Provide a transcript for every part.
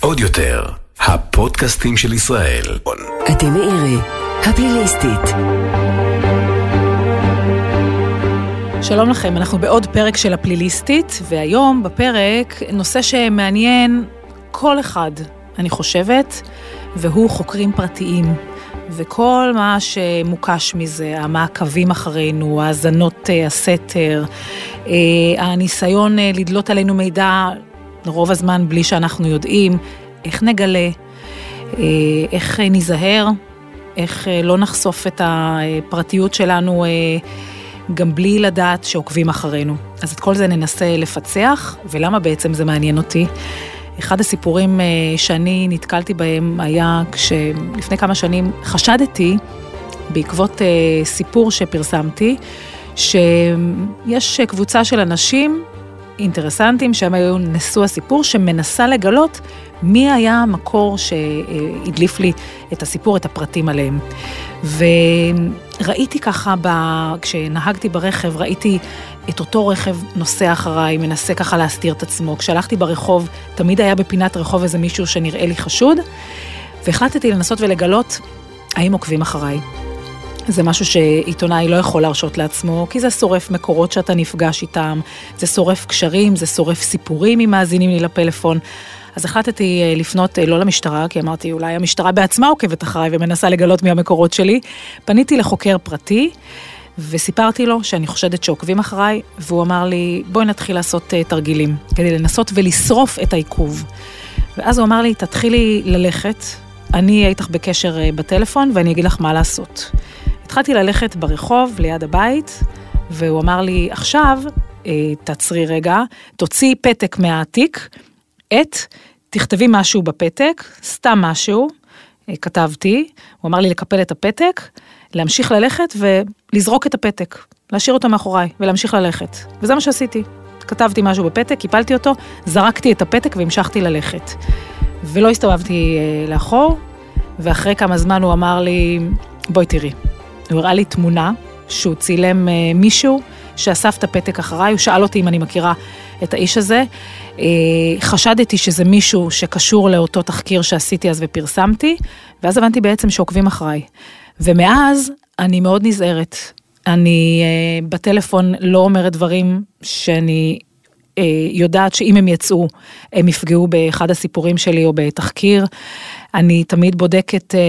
עוד יותר, הפודקאסטים של ישראל. אתם מאירי, הפליליסטית. שלום לכם, אנחנו בעוד פרק של הפליליסטית, והיום בפרק נושא שמעניין כל אחד, אני חושבת, והוא חוקרים פרטיים. וכל מה שמוקש מזה, המעקבים אחרינו, האזנות אה, הסתר, אה, הניסיון אה, לדלות עלינו מידע רוב הזמן בלי שאנחנו יודעים, איך נגלה, איך ניזהר, איך לא נחשוף את הפרטיות שלנו גם בלי לדעת שעוקבים אחרינו. אז את כל זה ננסה לפצח, ולמה בעצם זה מעניין אותי? אחד הסיפורים אה, שאני נתקלתי בהם היה כשלפני כמה שנים חשדתי, בעקבות אה, סיפור שפרסמתי, שיש קבוצה של אנשים אינטרסנטים שהם היו נשוא הסיפור, שמנסה לגלות מי היה המקור שהדליף לי את הסיפור, את הפרטים עליהם. וראיתי ככה, ב... כשנהגתי ברכב, ראיתי את אותו רכב נוסע אחריי, מנסה ככה להסתיר את עצמו. כשהלכתי ברחוב, תמיד היה בפינת רחוב איזה מישהו שנראה לי חשוד, והחלטתי לנסות ולגלות האם עוקבים אחריי. זה משהו שעיתונאי לא יכול להרשות לעצמו, כי זה שורף מקורות שאתה נפגש איתם, זה שורף קשרים, זה שורף סיפורים אם מאזינים לי לפלאפון. אז החלטתי אה, לפנות אה, לא למשטרה, כי אמרתי אולי המשטרה בעצמה עוקבת אחריי ומנסה לגלות מי המקורות שלי. פניתי לחוקר פרטי. וסיפרתי לו שאני חושדת שעוקבים אחריי, והוא אמר לי, בואי נתחיל לעשות uh, תרגילים, כדי לנסות ולשרוף את העיכוב. ואז הוא אמר לי, תתחילי ללכת, אני אהיה איתך בקשר uh, בטלפון ואני אגיד לך מה לעשות. התחלתי ללכת ברחוב ליד הבית, והוא אמר לי, עכשיו, uh, תעצרי רגע, תוציאי פתק מהתיק, את, תכתבי משהו בפתק, סתם משהו, כתבתי, הוא אמר לי לקפל את הפתק, להמשיך ללכת ולזרוק את הפתק, להשאיר אותו מאחוריי ולהמשיך ללכת. וזה מה שעשיתי. כתבתי משהו בפתק, קיפלתי אותו, זרקתי את הפתק והמשכתי ללכת. ולא הסתובבתי אה, לאחור, ואחרי כמה זמן הוא אמר לי, בואי תראי. הוא הראה לי תמונה שהוא צילם אה, מישהו שאסף את הפתק אחריי, הוא שאל אותי אם אני מכירה את האיש הזה. אה, חשדתי שזה מישהו שקשור לאותו תחקיר שעשיתי אז ופרסמתי, ואז הבנתי בעצם שעוקבים אחריי. ומאז אני מאוד נזהרת. אני אה, בטלפון לא אומרת דברים שאני אה, יודעת שאם הם יצאו, הם יפגעו באחד הסיפורים שלי או בתחקיר. אני תמיד בודקת אה,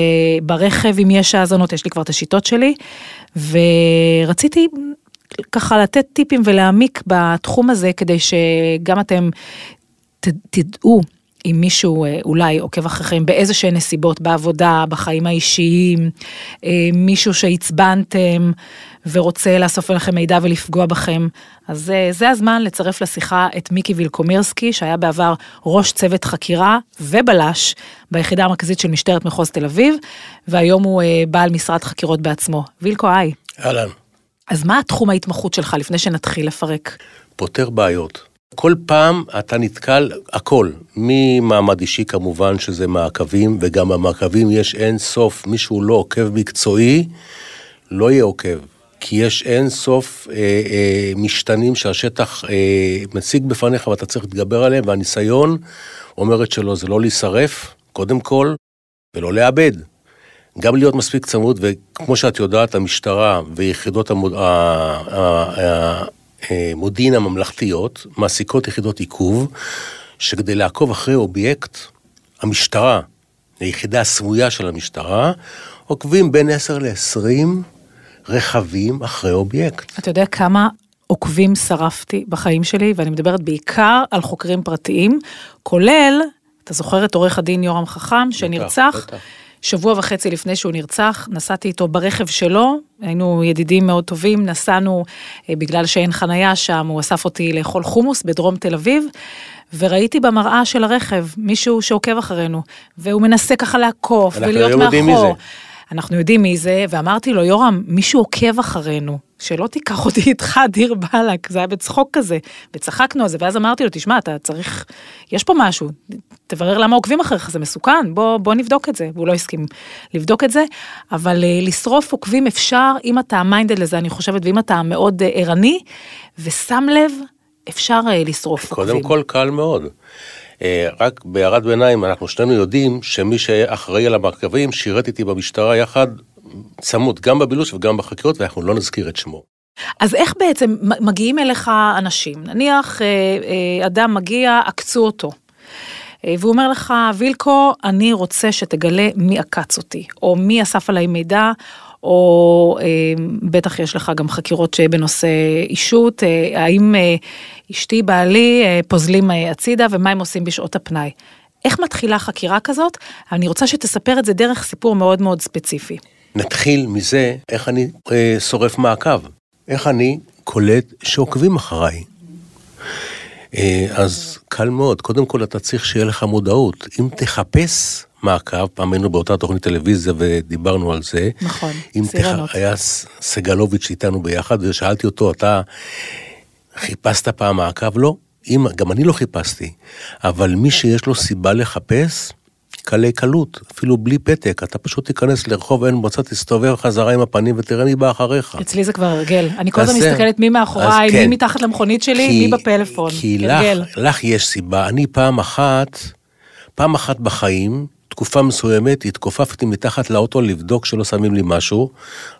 ברכב אם יש האזנות, יש לי כבר את השיטות שלי, ורציתי ככה לתת טיפים ולהעמיק בתחום הזה כדי שגם אתם ת, תדעו אם מישהו אה, אולי עוקב אחריכם באיזה שהן נסיבות, בעבודה, בחיים האישיים, אה, מישהו שעצבנתם ורוצה לאסוף עליכם מידע ולפגוע בכם, אז זה, זה הזמן לצרף לשיחה את מיקי וילקומירסקי, שהיה בעבר ראש צוות חקירה ובלש ביחידה המרכזית של משטרת מחוז תל אביב, והיום הוא אה, בעל משרד חקירות בעצמו. וילקו, היי. אהלן. אז מה התחום ההתמחות שלך לפני שנתחיל לפרק? פותר בעיות. כל פעם אתה נתקל, הכל, ממעמד אישי כמובן, שזה מעקבים, וגם במעקבים יש אין סוף, מישהו לא עוקב מקצועי, לא יהיה עוקב. כי יש אין סוף אה, אה, משתנים שהשטח אה, מציג בפניך ואתה צריך להתגבר עליהם, והניסיון אומרת שלא, זה לא להישרף, קודם כל, ולא לאבד. גם להיות מספיק צמוד, וכמו שאת יודעת, המשטרה ויחידות המוד... המודיעין הממלכתיות מעסיקות יחידות עיכוב, שכדי לעקוב אחרי אובייקט, המשטרה, היחידה הסמויה של המשטרה, עוקבים בין 10 ל-20 רכבים אחרי אובייקט. אתה יודע כמה עוקבים שרפתי בחיים שלי, ואני מדברת בעיקר על חוקרים פרטיים, כולל, אתה זוכר את עורך הדין יורם חכם, שנרצח? בטח, בטח. שבוע וחצי לפני שהוא נרצח, נסעתי איתו ברכב שלו, היינו ידידים מאוד טובים, נסענו אה, בגלל שאין חנייה שם, הוא אסף אותי לאכול חומוס בדרום תל אביב, וראיתי במראה של הרכב מישהו שעוקב אחרינו, והוא מנסה ככה לעקוף ולהיות מאחור. אנחנו יודעים מי זה, ואמרתי לו, יורם, מישהו עוקב אחרינו, שלא תיקח אותי איתך, דיר באלק, זה היה בצחוק כזה, וצחקנו על זה, ואז אמרתי לו, תשמע, אתה צריך, יש פה משהו, תברר למה עוקבים אחריך, זה מסוכן, בוא, בוא נבדוק את זה, והוא לא הסכים לבדוק את זה, אבל uh, לשרוף עוקבים אפשר, אם אתה מיינדד לזה, אני חושבת, ואם אתה מאוד uh, ערני, ושם לב אפשר אה, לשרוף קודם עוקבים? כל קל מאוד. אה, רק בהערת ביניים, אנחנו שנינו יודעים שמי שאחראי על המעקבים שירת איתי במשטרה יחד, צמוד, גם בבילוש וגם בחקירות, ואנחנו לא נזכיר את שמו. אז איך בעצם מגיעים אליך אנשים? נניח אה, אה, אדם מגיע, עקצו אותו. אה, והוא אומר לך, וילקו, אני רוצה שתגלה מי עקץ אותי, או מי אסף עליי מידע, או אה, בטח יש לך גם חקירות שבנושא אישות, אה, האם אה, אשתי, בעלי, אה, פוזלים אה, הצידה, ומה הם עושים בשעות הפנאי. איך מתחילה חקירה כזאת? אני רוצה שתספר את זה דרך סיפור מאוד מאוד ספציפי. נתחיל מזה איך אני אה, שורף מעקב, איך אני קולט שעוקבים אחריי. אה, אז קל מאוד, קודם כל אתה צריך שיהיה לך מודעות. אם תחפש מעקב, פעם היינו באותה תוכנית טלוויזיה ודיברנו על זה. נכון, סירנות. תח... היה סגלוביץ' איתנו ביחד, ושאלתי אותו, אתה חיפשת פעם מעקב? לא. אם, גם אני לא חיפשתי, אבל מי שיש לו סיבה לחפש, קלי קלות, אפילו בלי פתק, אתה פשוט תיכנס לרחוב עין מוצא, תסתובב חזרה עם הפנים ותראה מי בא אחריך. אצלי זה כבר הרגל. אני כל הזמן. מסתכלת מי מאחוריי, אז מי כן. מתחת למכונית שלי, כי- מי בפלאפון. כי הרגל. לך, לך יש סיבה. אני פעם אחת, פעם אחת בחיים, תקופה מסוימת, התכופפתי מתחת לאוטו לבדוק שלא שמים לי משהו.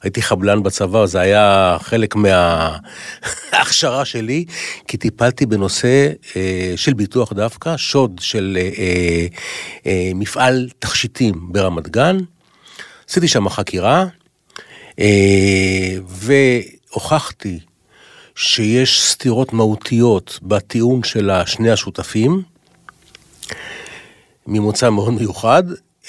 הייתי חבלן בצבא, זה היה חלק מההכשרה שלי, כי טיפלתי בנושא אה, של ביטוח דווקא, שוד של אה, אה, אה, מפעל תכשיטים ברמת גן. עשיתי שם חקירה, אה, והוכחתי שיש סתירות מהותיות בטיעון של שני השותפים, ממוצא מאוד מיוחד.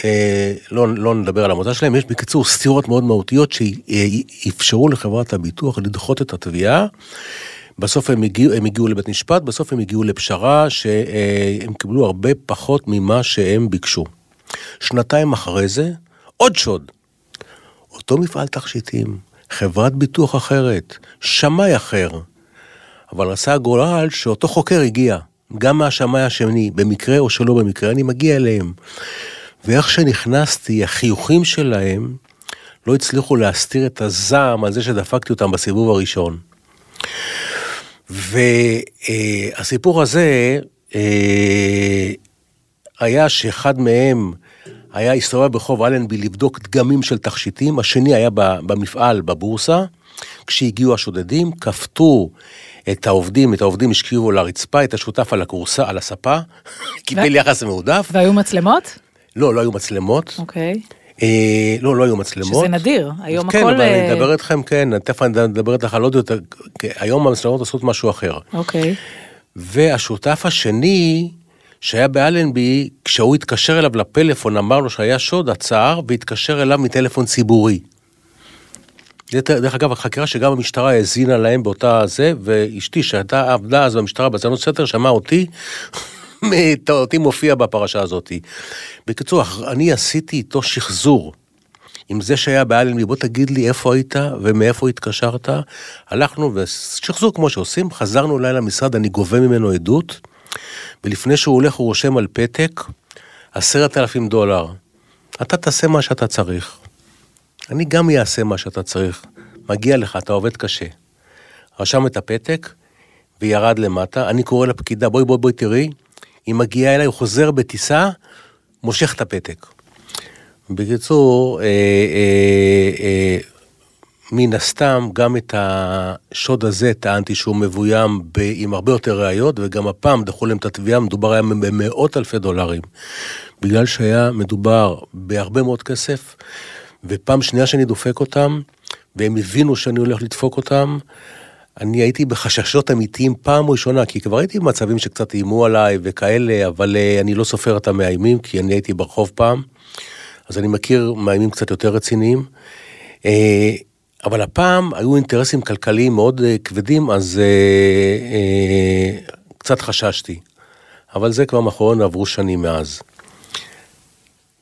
אה, לא, לא נדבר על המוצא שלהם, יש בקיצור סתירות מאוד מהותיות שאפשרו לחברת הביטוח לדחות את התביעה. בסוף הם הגיעו, הם הגיעו לבית משפט, בסוף הם הגיעו לפשרה שהם קיבלו הרבה פחות ממה שהם ביקשו. שנתיים אחרי זה, עוד שוד. אותו מפעל תכשיטים, חברת ביטוח אחרת, שמאי אחר. אבל עשה הגורל שאותו חוקר הגיע, גם מהשמאי השני, במקרה או שלא במקרה, אני מגיע אליהם. ואיך שנכנסתי, החיוכים שלהם לא הצליחו להסתיר את הזעם על זה שדפקתי אותם בסיבוב הראשון. והסיפור הזה אה, היה שאחד מהם היה הסתובב ברחוב אלנבי לבדוק דגמים של תכשיטים, השני היה במפעל בבורסה. כשהגיעו השודדים, כפתו את העובדים, את העובדים השכיבו על הרצפה, את השותף על הכורסה, על הספה, קיבל יחס מועדף. והיו מצלמות? לא, לא היו מצלמות. אוקיי. אה, לא, לא היו מצלמות. שזה נדיר, היום כן, הכל... אבל אני אה, אדבר איתכם, כן, תכף אני אדבר איתך על עוד יותר, כן, היום המצלמות עושות משהו אחר. אוקיי. והשותף השני, שהיה באלנבי, כשהוא התקשר אליו לפלאפון, אמר לו שהיה שוד, עצר, והתקשר אליו מטלפון ציבורי. דרך אגב, החקירה שגם המשטרה האזינה להם באותה זה, ואשתי שהייתה עבדה אז במשטרה בהאזנות סתר, שמעה אותי, אותי מופיע בפרשה הזאת. בקיצור, אני עשיתי איתו שחזור. עם זה שהיה באלנבי, בוא תגיד לי איפה היית ומאיפה התקשרת. הלכנו ושחזור כמו שעושים, חזרנו אליי למשרד, אני גובה ממנו עדות, ולפני שהוא הולך הוא רושם על פתק, עשרת אלפים דולר. אתה תעשה מה שאתה צריך. אני גם אעשה מה שאתה צריך. מגיע לך, אתה עובד קשה. רשם את הפתק וירד למטה, אני קורא לפקידה, בואי בואי בואי תראי, היא מגיעה אליי, הוא חוזר בטיסה, מושך את הפתק. בקיצור, אה, אה, אה, מן הסתם, גם את השוד הזה טענתי שהוא מבוים ב, עם הרבה יותר ראיות, וגם הפעם דחו להם את התביעה, מדובר היה במאות אלפי דולרים. בגלל שהיה מדובר בהרבה מאוד כסף, ופעם שנייה שאני דופק אותם, והם הבינו שאני הולך לדפוק אותם, אני הייתי בחששות אמיתיים פעם ראשונה, כי כבר הייתי במצבים שקצת איימו עליי וכאלה, אבל אה, אני לא סופר את המאיימים, כי אני הייתי ברחוב פעם, אז אני מכיר מאיימים קצת יותר רציניים. אה, אבל הפעם היו אינטרסים כלכליים מאוד אה, כבדים, אז קצת חששתי. אבל זה כבר מאחורינו, עברו שנים מאז.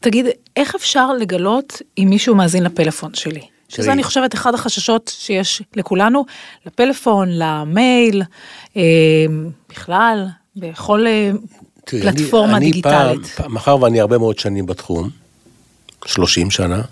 תגיד, איך אפשר לגלות אם מישהו מאזין לפלאפון שלי? שזה. אני חושבת אחד החששות שיש לכולנו, לפלאפון, למייל, אה, בכלל, בכל אה, תראי, פלטפורמה אני, דיגיטלית. אני פעם, מאחר ואני הרבה מאוד שנים בתחום, 30 שנה,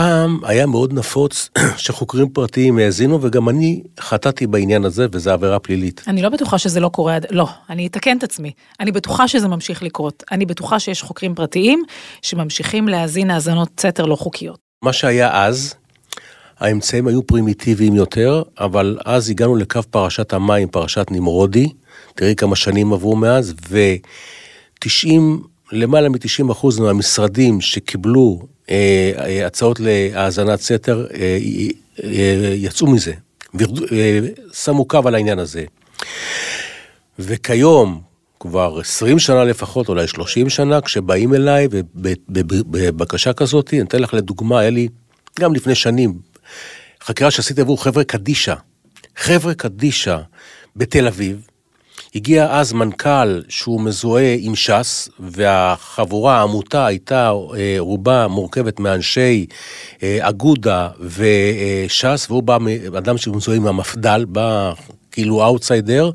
פעם היה מאוד נפוץ שחוקרים פרטיים האזינו, וגם אני חטאתי בעניין הזה, וזו עבירה פלילית. אני לא בטוחה שזה לא קורה, לא, אני אתקן את עצמי. אני בטוחה שזה ממשיך לקרות. אני בטוחה שיש חוקרים פרטיים שממשיכים להאזין האזנות סתר לא חוקיות. מה שהיה אז, האמצעים היו פרימיטיביים יותר, אבל אז הגענו לקו פרשת המים, פרשת נמרודי, תראי כמה שנים עברו מאז, ו-90, למעלה מ-90 אחוז מהמשרדים שקיבלו הצעות להאזנת סתר, אה, אה, יצאו מזה, אה, שמו קו על העניין הזה. וכיום, כבר 20 שנה לפחות, אולי 30 שנה, כשבאים אליי בבקשה כזאת, אני אתן לך לדוגמה, היה לי גם לפני שנים, חקירה שעשיתי עבור חבר'ה קדישא. חבר'ה קדישא בתל אביב, הגיע אז מנכ"ל שהוא מזוהה עם ש"ס, והחבורה, העמותה, הייתה אה, רובה מורכבת מאנשי אה, אגודה וש"ס, והוא בא, אדם שמזוהה עם המפד"ל, בא כאילו אאוטסיידר,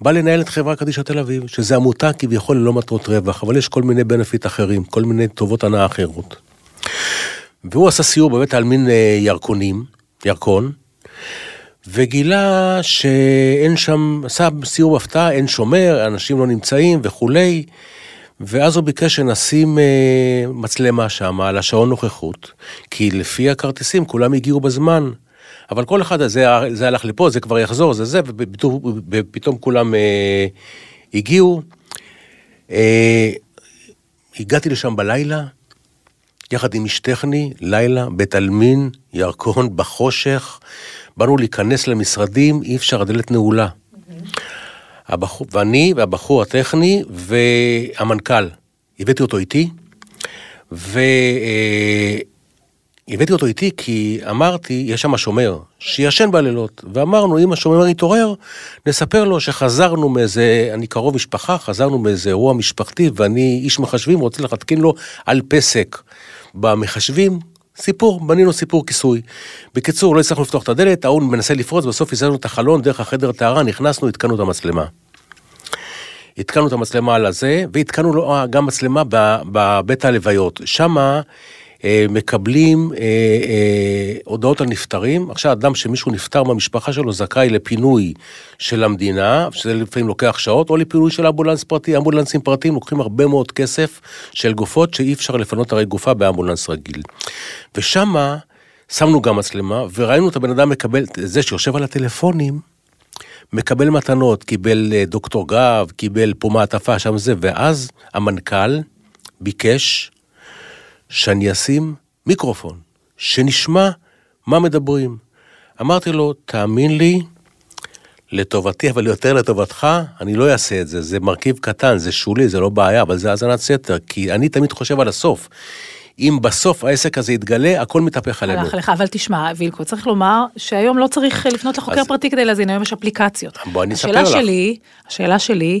בא לנהל את חברה קדישא תל אביב, שזו עמותה כביכול ללא מטרות רווח, אבל יש כל מיני benefit אחרים, כל מיני טובות הנאה אחרות. והוא עשה סיור בבית העלמין אה, ירקונים, ירקון, וגילה שאין שם, עשה סיור הפתעה, אין שומר, אנשים לא נמצאים וכולי, ואז הוא ביקש שנשים אה, מצלמה שם על השעון נוכחות, כי לפי הכרטיסים כולם הגיעו בזמן. אבל כל אחד, זה, זה הלך לפה, זה כבר יחזור, זה זה, ופתאום, כולם אה, הגיעו. אה, הגעתי לשם בלילה, יחד עם איש טכני, לילה, בית עלמין, ירקון, בחושך. באנו להיכנס למשרדים, אי אפשר, הדלת נעולה. הבחור, ואני והבחור הטכני והמנכ"ל, הבאתי אותו איתי, והבאתי אותו איתי כי אמרתי, יש שם שומר, שישן בלילות, ואמרנו, אם השומר יתעורר, נספר לו שחזרנו מאיזה, אני קרוב משפחה, חזרנו מאיזה אירוע משפחתי, ואני איש מחשבים, רוצה להתקין לו על פסק. במחשבים, סיפור, בנינו סיפור כיסוי. בקיצור, לא הצלחנו לפתוח את הדלת, ההוא מנסה לפרוץ, בסוף הזזנו את החלון דרך החדר טהרה, נכנסנו, התקנו את המצלמה. התקנו את המצלמה על הזה, והתקנו אה, גם מצלמה בבית הלוויות. שמה מקבלים אה, אה, הודעות על נפטרים. עכשיו, אדם שמישהו נפטר מהמשפחה שלו זכאי לפינוי של המדינה, שזה לפעמים לוקח שעות, או לפינוי של אמבולנס פרטי. אמבולנסים פרטיים לוקחים הרבה מאוד כסף של גופות שאי אפשר לפנות הרי גופה באמבולנס רגיל. ושמה שמנו גם מצלמה, וראינו את הבן אדם מקבל, זה שיושב על הטלפונים, מקבל מתנות, קיבל אה, דוקטור גב, קיבל פה מעטפה, שם זה, ואז המנכ"ל ביקש שאני אשים מיקרופון, שנשמע מה מדברים. אמרתי לו, תאמין לי, לטובתי, אבל יותר לטובתך, אני לא אעשה את זה. זה מרכיב קטן, זה שולי, זה לא בעיה, אבל זה האזנת סתר, כי אני תמיד חושב על הסוף. אם בסוף העסק הזה יתגלה, הכל מתהפך עלינו. הלך לך, אבל תשמע, וילקו, צריך לומר שהיום לא צריך לפנות לחוקר אז- פרטי כדי להזין, היום יש אפליקציות. בוא אני אספר השאלה לך. שלי, השאלה שלי,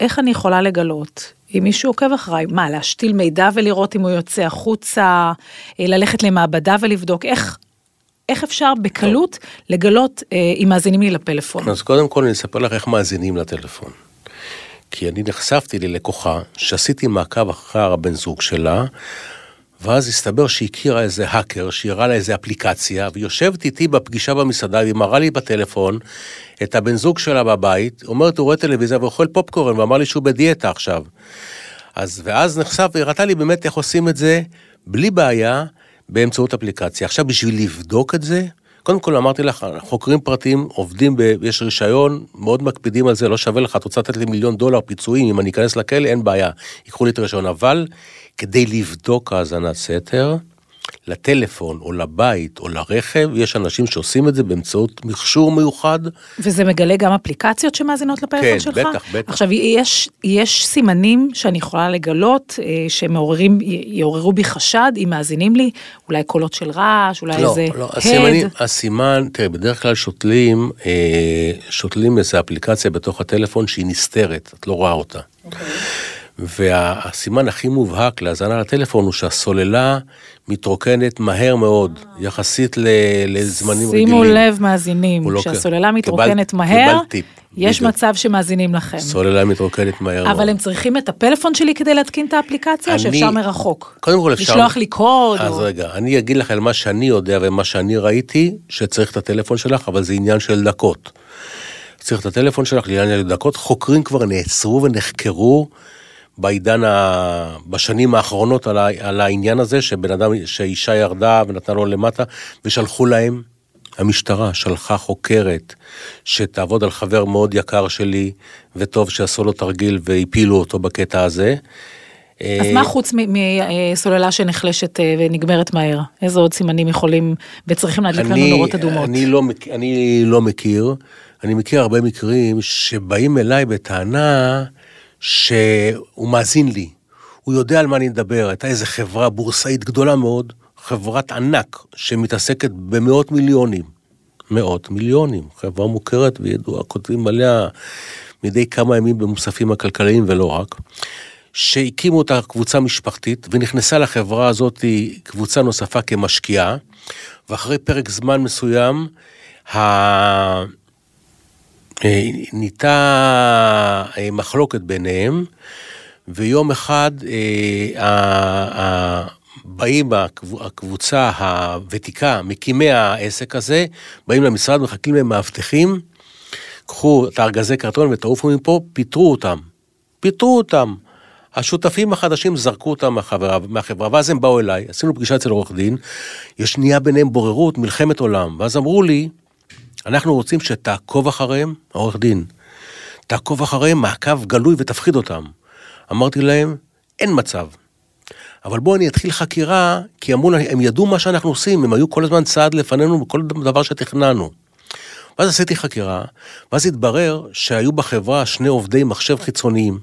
איך אני יכולה לגלות אם מישהו עוקב אחריי? מה, להשתיל מידע ולראות אם הוא יוצא החוצה, אה, ללכת למעבדה ולבדוק, איך... איך אפשר בקלות לגלות אה, אם מאזינים לי לפלאפון? אז קודם כל אני אספר לך איך מאזינים לטלפון. כי אני נחשפתי ללקוחה שעשיתי מעקב אחר הבן זוג שלה, ואז הסתבר שהיא הכירה איזה האקר שהראה לה איזה אפליקציה, והיא יושבת איתי בפגישה במסעדה, והיא מראה לי בטלפון את הבן זוג שלה בבית, אומרת, הוא רואה טלוויזיה ואוכל פופקורן, ואמר לי שהוא בדיאטה עכשיו. אז, ואז נחשף, והיא הראתה לי באמת איך עושים את זה בלי בעיה באמצעות אפליקציה. עכשיו, בשביל לבדוק את זה, קודם כל אמרתי לך, חוקרים פרטיים עובדים, ב, יש רישיון, מאוד מקפידים על זה, לא שווה לך, את רוצה לתת לי מיליון דולר פיצויים, אם אני אכנס לכלא, אין בעיה, ייקחו לי את הרישיון. אבל כדי לבדוק האזנת סתר, לטלפון או לבית או לרכב, יש אנשים שעושים את זה באמצעות מכשור מיוחד. וזה מגלה גם אפליקציות שמאזינות לפלאפון כן, שלך? בטח, בטח. עכשיו, יש, יש סימנים שאני יכולה לגלות, אה, שמעוררים, יעוררו בי חשד, אם מאזינים לי, אולי קולות של רעש, אולי לא, איזה לא, הד. הסימנים, הסימן, תראה, בדרך כלל שותלים, אה, שותלים איזו אפליקציה בתוך הטלפון שהיא נסתרת, את לא רואה אותה. והסימן הכי מובהק להאזנה לטלפון הוא שהסוללה מתרוקנת מהר מאוד, יחסית ל- לזמנים רגילים. שימו לב, מאזינים, לא- כשהסוללה קיבל- מתרוקנת קיבל מהר, טיפ. יש בדיוק. מצב שמאזינים לכם. סוללה מתרוקנת מהר מאוד. אבל הם צריכים את הפלאפון שלי כדי להתקין את האפליקציה, אני- שאפשר מרחוק? קודם כל אפשר... לשלוח לי קוד? אז או... רגע, אני אגיד לך על מה שאני יודע ומה שאני ראיתי, שצריך את הטלפון שלך, אבל זה עניין של דקות. צריך את הטלפון שלך לעניין של דקות. חוקרים כבר נעצרו ונחקרו בעידן, ה... בשנים האחרונות על, ה... על העניין הזה, שבן אדם, שאישה ירדה ונתנה לו למטה, ושלחו להם, המשטרה שלחה חוקרת שתעבוד על חבר מאוד יקר שלי, וטוב שעשו לו תרגיל והפילו אותו בקטע הזה. אז אה, מה חוץ מסוללה שנחלשת אה, ונגמרת מהר? איזה עוד סימנים יכולים וצריכים להדליק לנו נורות אדומות? אני לא, אני לא מכיר, אני מכיר הרבה מקרים שבאים אליי בטענה שהוא מאזין לי, הוא יודע על מה אני מדבר, הייתה איזו חברה בורסאית גדולה מאוד, חברת ענק שמתעסקת במאות מיליונים, מאות מיליונים, חברה מוכרת וידועה, כותבים עליה מדי כמה ימים במוספים הכלכליים ולא רק. שהקימו אותה קבוצה משפחתית, ונכנסה לחברה הזאת קבוצה נוספה כמשקיעה, ואחרי פרק זמן מסוים. נהייתה אה, מחלוקת ביניהם, ויום אחד אה, באים הקב- הקבוצה הוותיקה, מקימי העסק הזה, באים למשרד, מחכים להם מאבטחים, קחו את הארגזי קרטון ותעופו מפה, פיטרו אותם. פיטרו אותם. השותפים החדשים זרקו אותם מהחברה, מהחברה, ואז הם באו אליי, עשינו פגישה אצל עורך דין, יש נהיה ביניהם בוררות, מלחמת עולם, ואז אמרו לי, אנחנו רוצים שתעקוב אחריהם, העורך דין, תעקוב אחריהם מעקב גלוי ותפחיד אותם. אמרתי להם, אין מצב. אבל בואו אני אתחיל חקירה, כי אמרו להם, הם ידעו מה שאנחנו עושים, הם היו כל הזמן צעד לפנינו בכל דבר שתכננו. ואז עשיתי חקירה, ואז התברר שהיו בחברה שני עובדי מחשב חיצוניים,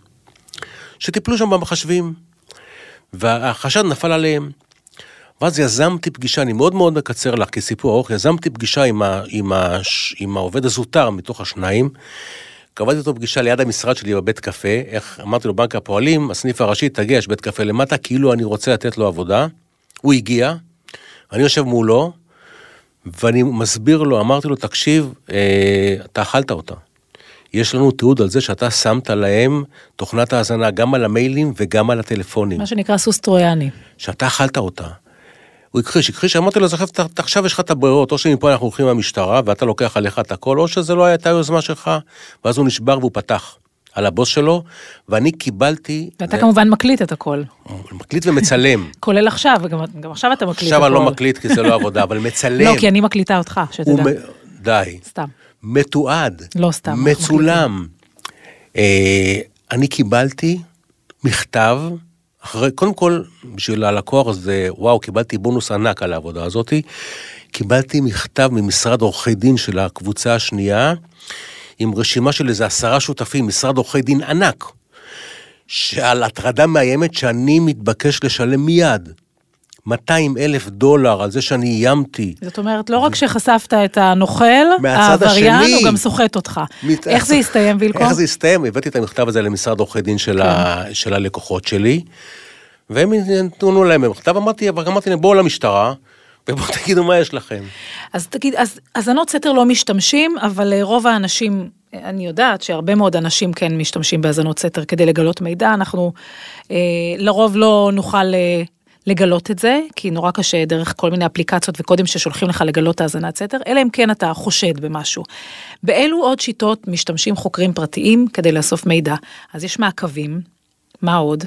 שטיפלו שם במחשבים, והחשד נפל עליהם. ואז יזמתי פגישה, אני מאוד מאוד מקצר לך כסיפור ארוך, יזמתי פגישה עם, ה, עם, ה, עם העובד הזוטר מתוך השניים, קבעתי אותו פגישה ליד המשרד שלי בבית קפה, איך אמרתי לו, בנק הפועלים, הסניף הראשי, תגיע, יש בית קפה למטה, כאילו אני רוצה לתת לו עבודה. הוא הגיע, אני יושב מולו, ואני מסביר לו, אמרתי לו, תקשיב, אה, אתה אכלת אותה. יש לנו תיעוד על זה שאתה שמת להם תוכנת האזנה גם על המיילים וגם על הטלפונים. מה שנקרא סוס טרויאני. שאתה אכלת אותה. הוא הכחיש, הכחיש, אמרתי לו, אז עכשיו, עכשיו יש לך את הברירות, או שמפה אנחנו הולכים למשטרה ואתה לוקח עליך את הכל, או שזה לא הייתה יוזמה שלך. ואז הוא נשבר והוא פתח על הבוס שלו, ואני קיבלתי, ואתה כמובן מקליט את הכל. מקליט ומצלם. כולל עכשיו, וגם גם עכשיו אתה מקליט עכשיו אני לא הכל. מקליט כי זה לא עבודה, אבל מצלם. לא, כי אני מקליטה אותך, שתדע. הוא מ- די. סתם. מתועד. לא סתם, מצולם. אה, אני קיבלתי מכתב, אחרי, קודם כל, בשביל הלקוח זה, וואו, קיבלתי בונוס ענק על העבודה הזאתי. קיבלתי מכתב ממשרד עורכי דין של הקבוצה השנייה, עם רשימה של איזה עשרה שותפים, משרד עורכי דין ענק, שעל הטרדה מאיימת שאני מתבקש לשלם מיד. 200 אלף דולר על זה שאני איימתי. זאת אומרת, לא רק שחשפת את הנוכל, העבריין, השני. הוא גם סוחט אותך. מת- איך זה הסתיים, וילקו? איך זה הסתיים? הבאתי את המכתב הזה למשרד עורכי דין של, ה... כן. של הלקוחות שלי, והם נתנו להם במכתב, אמרתי, אבל אמרתי להם, בואו למשטרה, ובואו תגידו מה יש לכם. אז תגיד, אז האזנות סתר לא משתמשים, אבל אה, רוב האנשים, אה, אני יודעת שהרבה מאוד אנשים כן משתמשים בהאזנות סתר כדי לגלות מידע, אנחנו אה, לרוב לא נוכל אה, לגלות את זה, כי נורא קשה דרך כל מיני אפליקציות וקודם ששולחים לך לגלות האזנת סתר, אלא אם כן אתה חושד במשהו. באילו עוד שיטות משתמשים חוקרים פרטיים כדי לאסוף מידע? אז יש מעקבים, מה עוד?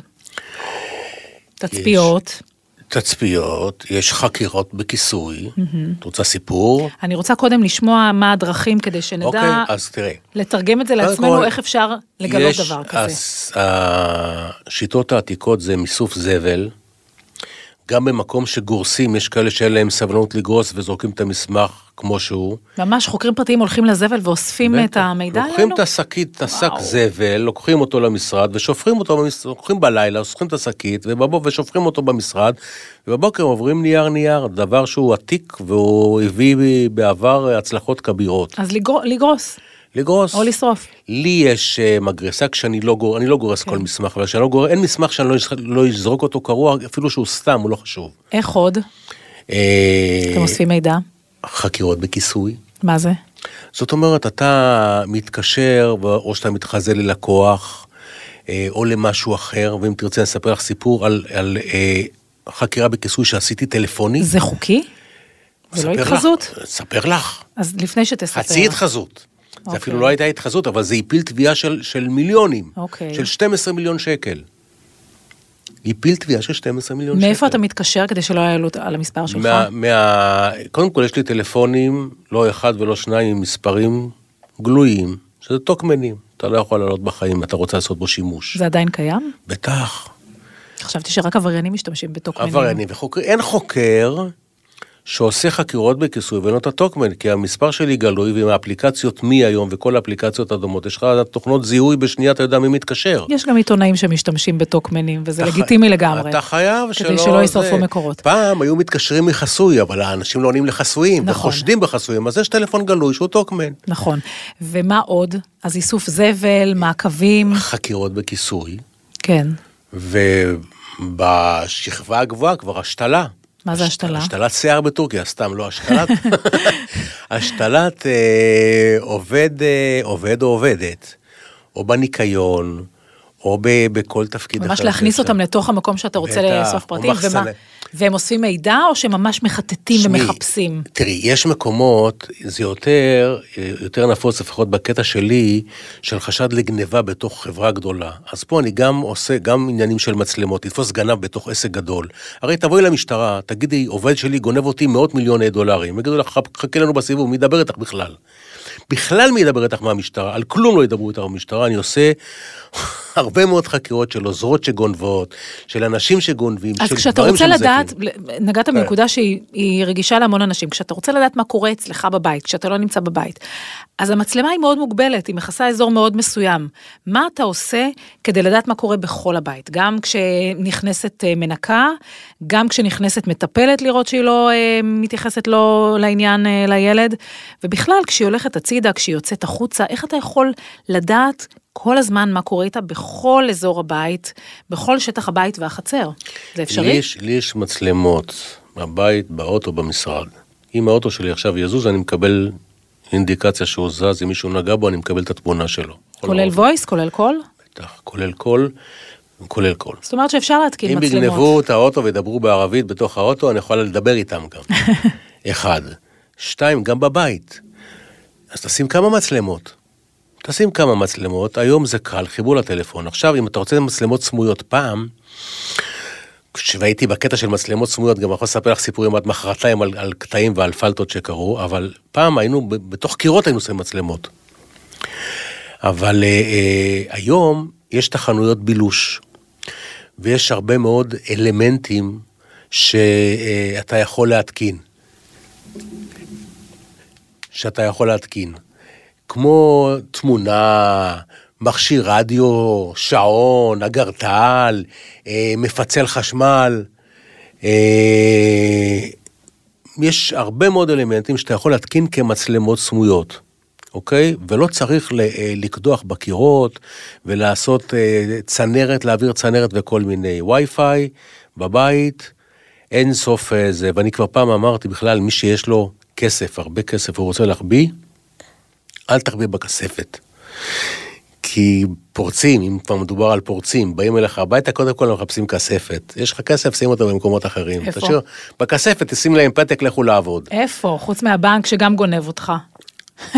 תצפיות. תצפיות, יש חקירות בכיסוי. את רוצה סיפור? אני רוצה קודם לשמוע מה הדרכים כדי שנדע אוקיי, אז תראה. לתרגם את זה לעצמנו, כל, איך אפשר לגלות יש- דבר כזה. אז השיטות העתיקות זה מיסוף זבל. גם במקום שגורסים, יש כאלה שאין להם סבלנות לגרוס וזורקים את המסמך כמו שהוא. ממש חוקרים פרטיים הולכים לזבל ואוספים את המידע לוקחים עלינו? את השקית, את השק. זבל, לוקחים אותו למשרד ושופכים אותו, לוקחים בלילה, אוספים את השקית ובבוקר ושופכים אותו במשרד, ובבוקר עוברים נייר נייר, דבר שהוא עתיק והוא הביא בעבר הצלחות כבירות. אז לגר- לגרוס, לגרוס. או לשרוף. לי יש אה, מגרסה כשאני לא גורס, אני לא גורס כן. כל מסמך, אבל כשאני לא גורס, אין מסמך שאני לא, לא אזרוק אותו קרוע, אפילו שהוא סתם, הוא לא חשוב. איך עוד? אה, אתם אוספים מידע? חקירות בכיסוי. מה זה? זאת אומרת, אתה מתקשר, או שאתה מתחזה ללקוח, אה, או למשהו אחר, ואם תרצה, אני אספר לך סיפור על, על חקירה בכיסוי שעשיתי טלפוני. זה חוקי? זה לא התחזות? אספר לך. אז לפני שתספר. חצי התחזות. זה אוקיי. אפילו לא הייתה התחזות, אבל זה הפיל תביעה של, של מיליונים. אוקיי. של 12 מיליון שקל. הפיל תביעה של 12 מיליון שקל. מאיפה אתה מתקשר כדי שלא יעלו על המספר שלך? מה, מה... קודם כל, יש לי טלפונים, לא אחד ולא שניים, עם מספרים גלויים, שזה טוקמנים. אתה לא יכול לעלות בחיים אם אתה רוצה לעשות בו שימוש. זה עדיין קיים? בטח. חשבתי שרק עבריינים משתמשים בטוקמנים. עבריינים וחוקרים. אין חוקר שעושה חקירות בכיסוי ואין לו את הטוקמן, כי המספר שלי גלוי, ועם האפליקציות מי היום וכל האפליקציות הדומות, יש לך תוכנות זיהוי בשנייה, אתה יודע מי מתקשר. יש גם עיתונאים שמשתמשים בטוקמנים, וזה לגיטימי לגמרי. אתה חייב שלא... כדי שלא ישרפו. מקורות. פעם היו מתקשרים מחסוי, אבל האנשים לא עונים לחסויים, נכון. וחושדים בחסויים, אז יש טלפון גלוי שהוא טוקמן. נכון. ומה עוד? אז איסוף זבל, מעקבים, חקירות בכיסוי, כן. ובשכבה הגבוהה כבר השתלה. מה זה השתלה? השתלת שיער בטורקיה, סתם, לא השתלת, השתלת אה, עובד, אה, עובד או עובדת, או בניקיון, או ב, בכל תפקיד ממש אחר. להכניס שיש אותם. לתוך המקום שאתה רוצה לאסוף פרטים, ומה? והם אוספים מידע, או שממש מחטטים תשמעי, ומחפשים? תראי, יש מקומות, זה יותר, יותר נפוץ, לפחות בקטע שלי, של חשד לגניבה בתוך חברה גדולה. אז פה אני גם עושה, גם עניינים של מצלמות, לתפוס גנב בתוך עסק גדול. הרי תבואי למשטרה, תגידי, עובד שלי גונב אותי מאות מיליוני דולרים. יגידו לך, חכה לנו בסיבוב, מי ידבר איתך בכלל? בכלל מי ידבר איתך מהמשטרה? על כלום לא ידברו איתך במשטרה, אני עושה הרבה מאוד חקירות של עוזרות שגונבות, של אנשים שגונבים, אז של כשאתה דברים רוצה שמזייפים. לדעת, נגעת בנקודה שהיא היא רגישה להמון אנשים, כשאתה רוצה לדעת מה קורה אצלך בבית, כשאתה לא נמצא בבית, אז המצלמה היא מאוד מוגבלת, היא מכסה אזור מאוד מסוים. מה אתה עושה כדי לדעת מה קורה בכל הבית? גם כשנכנסת אה, מנקה, גם כשנכנסת מטפלת לראות שהיא לא אה, מתייחסת לא לעניין אה, לילד, ובכלל, כשהיא הולכת הצידה, כשהיא יוצאת החוצה, איך אתה יכול לדעת כל הזמן מה קורה איתה בכל אזור הבית, בכל שטח הבית והחצר. זה אפשרי? לי יש, לי יש מצלמות בבית, באוטו, במשרד. אם האוטו שלי עכשיו יזוז, אני מקבל אינדיקציה שהוא זז, אם מישהו נגע בו, אני מקבל את התמונה שלו. כל כולל voice, כולל קול? בטח, כולל קול, כולל קול. זאת אומרת שאפשר להתקין אם מצלמות. יגנבו את האוטו וידברו בערבית בתוך האוטו, אני יכול לדבר איתם גם. אחד. שתיים, גם בבית. אז תשים כמה מצלמות. תשים כמה מצלמות, היום זה קל, חיבור לטלפון. עכשיו, אם אתה רוצה מצלמות סמויות פעם, כשהייתי בקטע של מצלמות סמויות, גם יכול לספר לך סיפורים עד מחרתיים על, על קטעים ועל פלטות שקרו, אבל פעם היינו, בתוך קירות היינו עושים מצלמות. אבל אה, אה, היום יש תחנויות בילוש, ויש הרבה מאוד אלמנטים שאתה יכול להתקין. שאתה יכול להתקין. כמו תמונה, מכשיר רדיו, שעון, אגרטל, אה, מפצל חשמל. אה, יש הרבה מאוד אלמנטים שאתה יכול להתקין כמצלמות סמויות, אוקיי? ולא צריך ל- אה, לקדוח בקירות ולעשות אה, צנרת, להעביר צנרת וכל מיני וי-פיי בבית, אין סוף אה, זה. ואני כבר פעם אמרתי בכלל, מי שיש לו כסף, הרבה כסף, הוא רוצה להחביא, אל תחביא בכספת. כי פורצים, אם כבר מדובר על פורצים, באים אליך הביתה, קודם כל הם מחפשים כספת. יש לך כסף, שים אותו במקומות אחרים. איפה? תשאיר, בכספת, תשים להם פתק, לכו לעבוד. איפה? חוץ מהבנק שגם גונב אותך.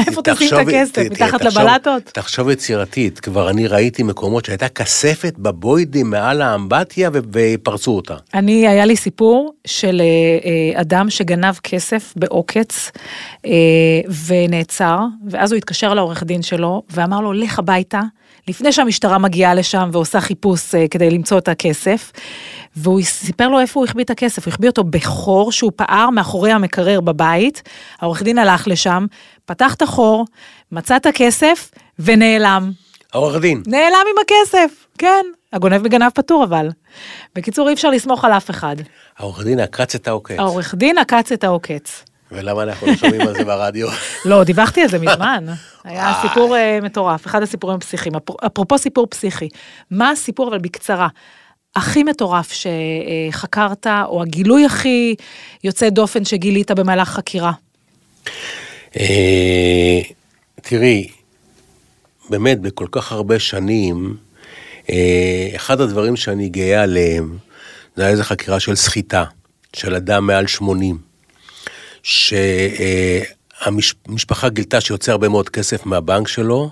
איפה תשים את הכסף? מתחת לבלטות? תחשוב יצירתית, כבר אני ראיתי מקומות שהייתה כספת בבוידים מעל האמבטיה ופרצו אותה. אני, היה לי סיפור של אה, אה, אדם שגנב כסף בעוקץ אה, ונעצר, ואז הוא התקשר לעורך דין שלו ואמר לו, לך הביתה, לפני שהמשטרה מגיעה לשם ועושה חיפוש אה, כדי למצוא את הכסף, והוא סיפר לו איפה הוא החביא את הכסף, הוא החביא אותו בחור שהוא פער מאחורי המקרר בבית, העורך דין הלך לשם, פתח את החור, מצא את הכסף ונעלם. העורך דין, נעלם עם הכסף, כן. הגונב מגנב פטור אבל. בקיצור, אי אפשר לסמוך על אף אחד. העורך דין עקץ את העוקץ. העורך דין עקץ את העוקץ. ולמה אנחנו לא שומעים על זה ברדיו? לא, דיווחתי על זה מזמן. היה סיפור אה, מטורף, אחד הסיפורים הפסיכיים. אפר- אפרופו סיפור פסיכי, מה הסיפור, אבל בקצרה, הכי מטורף שחקרת, או הגילוי הכי יוצא דופן שגילית במהלך חקירה? אה, תראי, באמת, בכל כך הרבה שנים, אה, אחד הדברים שאני גאה עליהם, זה היה איזו חקירה של סחיטה, של אדם מעל 80, שהמשפחה גילתה שיוצא הרבה מאוד כסף מהבנק שלו,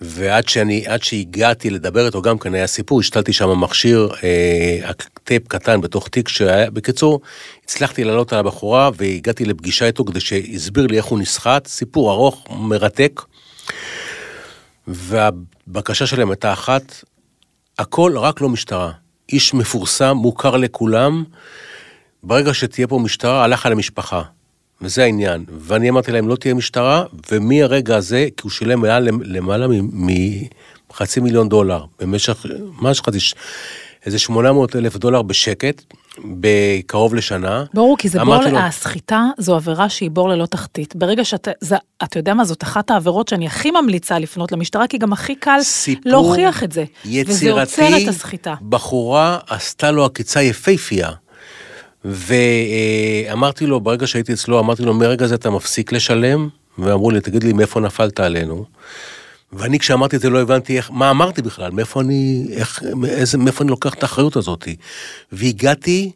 ועד שאני, עד שהגעתי לדבר איתו גם כן היה סיפור, השתלתי שם מכשיר, אה, טייפ קטן בתוך תיק שהיה, בקיצור, הצלחתי לעלות על הבחורה והגעתי לפגישה איתו כדי שהסביר לי איך הוא נסחט, סיפור ארוך, מרתק. והבקשה שלהם הייתה אחת, הכל רק לא משטרה. איש מפורסם, מוכר לכולם, ברגע שתהיה פה משטרה, הלך על המשפחה. וזה העניין. ואני אמרתי להם, לא תהיה משטרה, ומהרגע הזה, כי הוא שילם מעל, למעלה מחצי מיליון דולר, במשך, ממש חצי, איזה 800 אלף דולר בשקט, בקרוב לשנה. ברור, כי זה בור, לו- הסחיטה זו עבירה שהיא בור ללא תחתית. ברגע שאתה, זה, אתה יודע מה, זאת אחת העבירות שאני הכי ממליצה לפנות למשטרה, כי גם הכי קל סיפור להוכיח את זה. וזה יצירתי, עוצר את הסחיטה. בחורה עשתה לו עקיצה יפייפייה. ואמרתי לו, ברגע שהייתי אצלו, אמרתי לו, מרגע זה אתה מפסיק לשלם? ואמרו לי, תגיד לי, מאיפה נפלת עלינו? ואני כשאמרתי את זה לא הבנתי איך, מה אמרתי בכלל, מאיפה אני, איך, מאיזה, מאיפה אני לוקח את האחריות הזאת. והגעתי,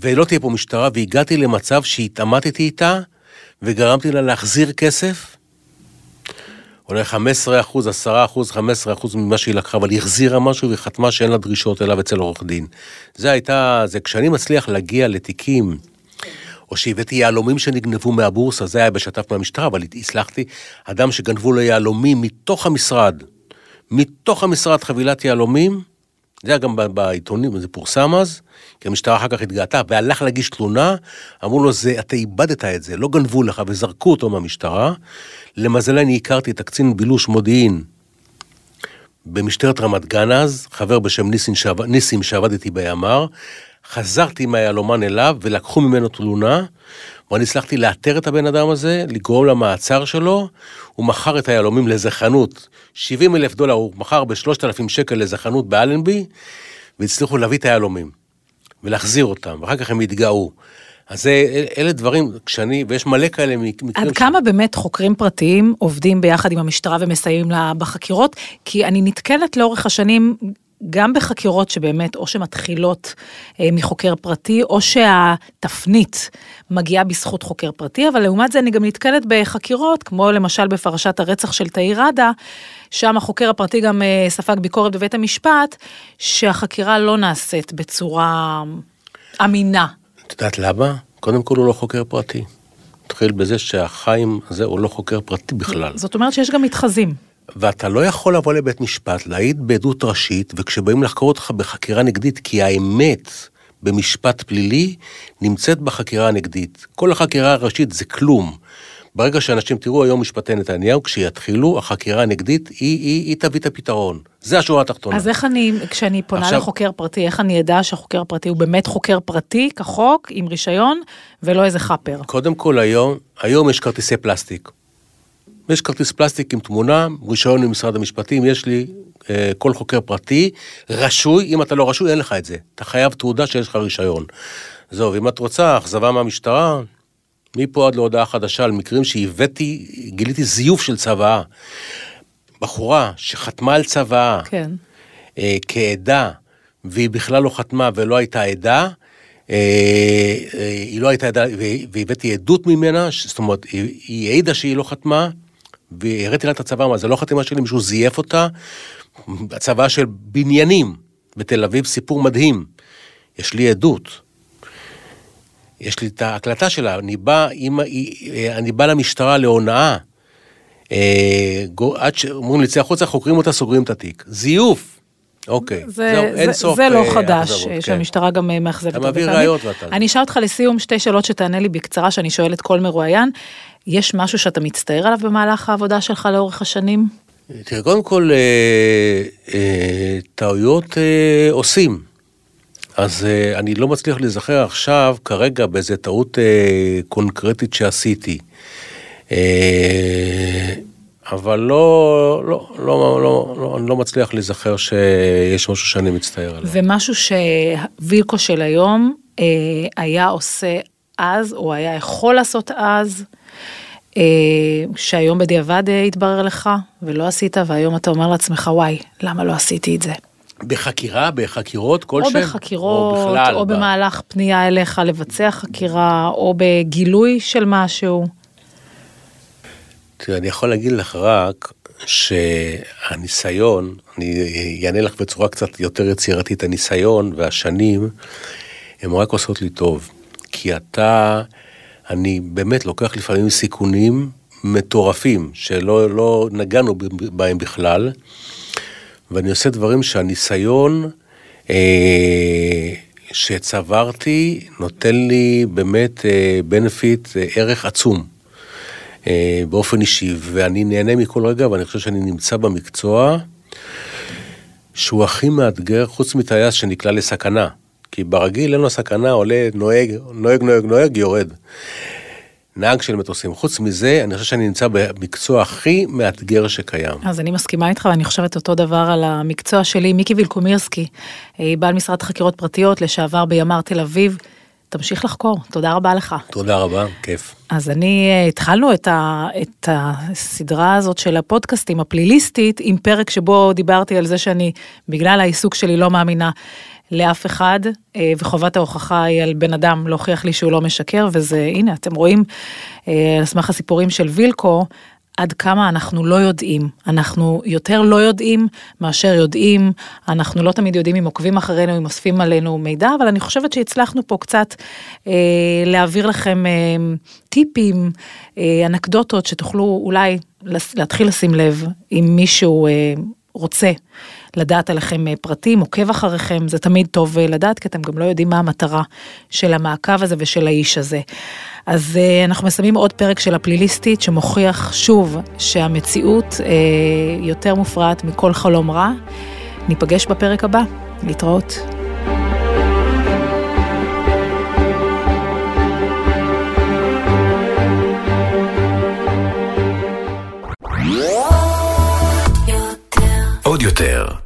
ולא תהיה פה משטרה, והגעתי למצב שהתעמתתי איתה, וגרמתי לה להחזיר כסף, אולי 15 אחוז, 10 אחוז, 15 אחוז ממה שהיא לקחה, אבל היא החזירה משהו והיא חתמה שאין לה דרישות אליו אצל עורך דין. זה הייתה, זה כשאני מצליח להגיע לתיקים, או שהבאתי יהלומים שנגנבו מהבורסה, זה היה בשת"פ מהמשטרה, אבל הצלחתי, אדם שגנבו לו יהלומים מתוך המשרד, מתוך המשרד חבילת יהלומים, זה היה גם בעיתונים, זה פורסם אז, כי המשטרה אחר כך התגאתה, והלך להגיש תלונה, אמרו לו, זה, אתה איבדת את זה, לא גנבו לך, וזרקו אותו מהמשטרה. למזלי, אני הכרתי את הקצין בילוש מודיעין במשטרת רמת גן אז, חבר בשם ניסים, שעבד, ניסים שעבד איתי בימ"ר, חזרתי עם היהלומן אליו ולקחו ממנו תלונה, ואני הצלחתי לאתר את הבן אדם הזה, לגרום למעצר שלו, הוא מכר את היהלומים לאיזה חנות, 70 אלף דולר, הוא מכר ב-3,000 שקל לאיזה חנות באלנבי, והצליחו להביא את היהלומים, ולהחזיר אותם, ואחר כך הם התגאו. אז זה, אלה דברים, כשאני, ויש מלא כאלה מקרים. עד ש- כמה באמת חוקרים פרטיים עובדים ביחד עם המשטרה ומסייעים לה בחקירות? כי אני נתקלת לאורך השנים גם בחקירות שבאמת או שמתחילות אה, מחוקר פרטי, או שהתפנית מגיעה בזכות חוקר פרטי, אבל לעומת זה אני גם נתקלת בחקירות, כמו למשל בפרשת הרצח של תאיר ראדה, שם החוקר הפרטי גם אה, ספג ביקורת בבית המשפט, שהחקירה לא נעשית בצורה אמינה. את יודעת למה? קודם כל הוא לא חוקר פרטי. נתחיל בזה שהחיים הזה הוא לא חוקר פרטי בכלל. זאת אומרת שיש גם מתחזים. ואתה לא יכול לבוא לבית משפט, להעיד בעדות ראשית, וכשבאים לחקור אותך בחקירה נגדית, כי האמת במשפט פלילי נמצאת בחקירה הנגדית. כל החקירה הראשית זה כלום. ברגע שאנשים, תראו היום משפטי נתניהו, כשיתחילו, החקירה הנגדית, היא, היא, היא תביא את הפתרון. זה השורה התחתונה. אז איך אני, כשאני פונה עכשיו- לחוקר פרטי, איך אני אדע שהחוקר הפרטי הוא באמת חוקר פרטי, כחוק, עם רישיון, ולא איזה חאפר? קודם כל היום, היום יש כרטיסי פלסטיק. יש כרטיס פלסטיק עם תמונה, רישיון ממשרד המשפטים, יש לי אה, כל חוקר פרטי, רשוי, אם אתה לא רשוי אין לך את זה. אתה חייב תעודה שיש לך רישיון. עזוב, אם את רוצה אכזבה מהמשטרה, מפה עד להודעה חדשה על מקרים שהבאתי, גיליתי זיוף של צוואה. בחורה שחתמה על צוואה, כן. אה, כעדה, והיא בכלל לא חתמה ולא הייתה עדה, אה, אה, היא לא הייתה והבאתי עדות ממנה, זאת אומרת, היא העידה שהיא לא חתמה, והראיתי לה את הצוואה, מה זה לא חתימה שלי, מישהו זייף אותה, הצוואה של בניינים בתל אביב, סיפור מדהים. יש לי עדות. יש לי את ההקלטה שלה, אני בא, עם, אני בא למשטרה להונאה. אה, עד שאומרים לי, צא החוצה, חוקרים אותה, סוגרים את התיק. זיוף. אוקיי. זה, זהו, אין זה, סוף, זה לא אה, חדש, אה, כן. שהמשטרה גם אה, מאכזבת אתה פעמים. ראיות ואתה- אני אשאל אותך לסיום שתי שאלות שתענה לי בקצרה, שאני שואלת כל מרואיין. יש משהו שאתה מצטער עליו במהלך העבודה שלך לאורך השנים? תראה, קודם כל, אה, אה, טעויות אה, עושים. אז אה, אני לא מצליח להיזכר עכשיו, כרגע, באיזה טעות אה, קונקרטית שעשיתי. אה, אבל לא, לא, לא, לא, לא, אני לא מצליח להיזכר שיש משהו שאני מצטער עליו. ומשהו שווילקו של היום אה, היה עושה אז, או היה יכול לעשות אז, שהיום בדיעבד אה, התברר לך ולא עשית, והיום אתה אומר לעצמך, וואי, למה לא עשיתי את זה? בחקירה, בחקירות כלשהם? או בחקירות, או, בכלל, או ב- במהלך פנייה אליך לבצע חקירה, או בגילוי של משהו. תראה, אני יכול להגיד לך רק שהניסיון, אני אענה לך בצורה קצת יותר יצירתית, הניסיון והשנים, הם רק עושות לי טוב. כי אתה, אני באמת לוקח לפעמים סיכונים מטורפים, שלא לא נגענו בהם בכלל, ואני עושה דברים שהניסיון אה, שצברתי נותן לי באמת אה, בנפיט, אה, ערך עצום. אה, באופן אישי, ואני נהנה מכל רגע, ואני חושב שאני נמצא במקצוע שהוא הכי מאתגר, חוץ מטייס שנקלע לסכנה. כי ברגיל אין לו סכנה, עולה, נוהג, נוהג, נוהג, נוהג, יורד. נהג של מטוסים. חוץ מזה, אני חושב שאני נמצא במקצוע הכי מאתגר שקיים. אז אני מסכימה איתך ואני חושבת אותו דבר על המקצוע שלי. מיקי וילקומירסקי, אה, בעל משרד חקירות פרטיות, לשעבר בימ"ר תל אביב. תמשיך לחקור, תודה רבה לך. תודה רבה, כיף. אז אני, אה, התחלנו את, ה, את הסדרה הזאת של הפודקאסטים הפליליסטית עם פרק שבו דיברתי על זה שאני, בגלל העיסוק שלי, לא מאמינה לאף אחד, אה, וחובת ההוכחה היא על בן אדם להוכיח לי שהוא לא משקר, וזה, הנה, אתם רואים, אה, על סמך הסיפורים של וילקו, עד כמה אנחנו לא יודעים. אנחנו יותר לא יודעים מאשר יודעים, אנחנו לא תמיד יודעים אם עוקבים אחרינו, אם אוספים עלינו מידע, אבל אני חושבת שהצלחנו פה קצת אה, להעביר לכם אה, טיפים, אה, אנקדוטות, שתוכלו אולי להתחיל לשים לב אם מישהו אה, רוצה לדעת עליכם אה, פרטים, עוקב אחריכם, זה תמיד טוב אה, לדעת, כי אתם גם לא יודעים מה המטרה של המעקב הזה ושל האיש הזה. אז אה, אנחנו מסיימים עוד פרק של הפליליסטית, שמוכיח שוב שהמציאות יותר מופרעת מכל חלום רע. ניפגש בפרק הבא, להתראות. יותר,